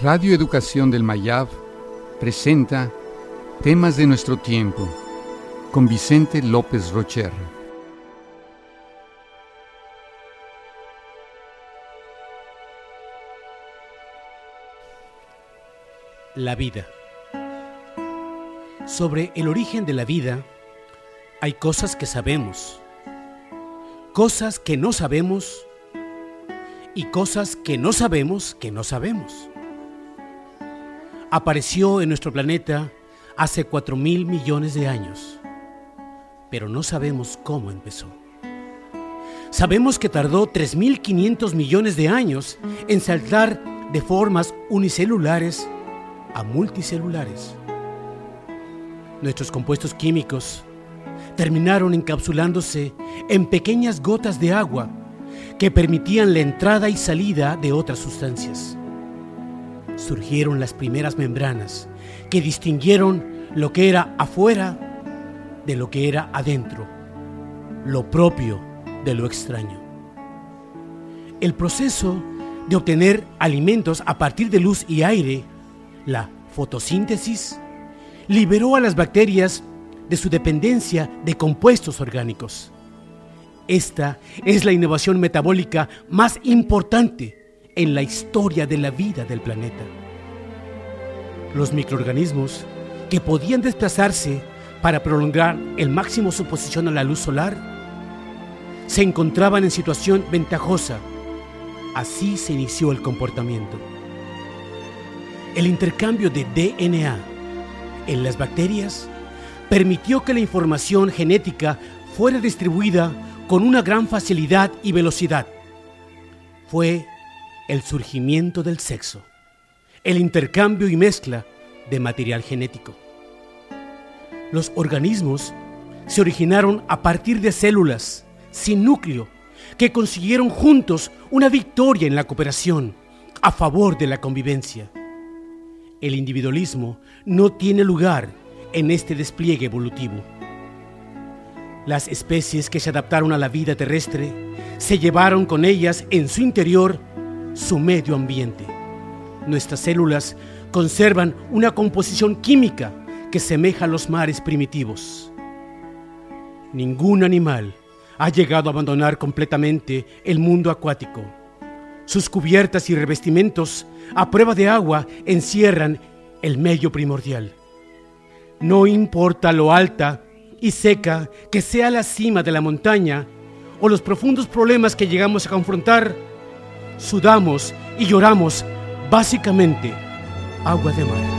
Radio Educación del Mayab presenta Temas de nuestro tiempo con Vicente López Rocher. La vida. Sobre el origen de la vida hay cosas que sabemos, cosas que no sabemos y cosas que no sabemos que no sabemos apareció en nuestro planeta hace 4 mil millones de años, pero no sabemos cómo empezó. Sabemos que tardó 3.500 millones de años en saltar de formas unicelulares a multicelulares. Nuestros compuestos químicos terminaron encapsulándose en pequeñas gotas de agua que permitían la entrada y salida de otras sustancias surgieron las primeras membranas que distinguieron lo que era afuera de lo que era adentro, lo propio de lo extraño. El proceso de obtener alimentos a partir de luz y aire, la fotosíntesis, liberó a las bacterias de su dependencia de compuestos orgánicos. Esta es la innovación metabólica más importante en la historia de la vida del planeta. Los microorganismos que podían desplazarse para prolongar el máximo su posición a la luz solar se encontraban en situación ventajosa. Así se inició el comportamiento. El intercambio de DNA en las bacterias permitió que la información genética fuera distribuida con una gran facilidad y velocidad. Fue el surgimiento del sexo, el intercambio y mezcla de material genético. Los organismos se originaron a partir de células sin núcleo que consiguieron juntos una victoria en la cooperación a favor de la convivencia. El individualismo no tiene lugar en este despliegue evolutivo. Las especies que se adaptaron a la vida terrestre se llevaron con ellas en su interior su medio ambiente. Nuestras células conservan una composición química que semeja a los mares primitivos. Ningún animal ha llegado a abandonar completamente el mundo acuático. Sus cubiertas y revestimientos a prueba de agua encierran el medio primordial. No importa lo alta y seca que sea la cima de la montaña o los profundos problemas que llegamos a confrontar, sudamos y lloramos básicamente agua de mar.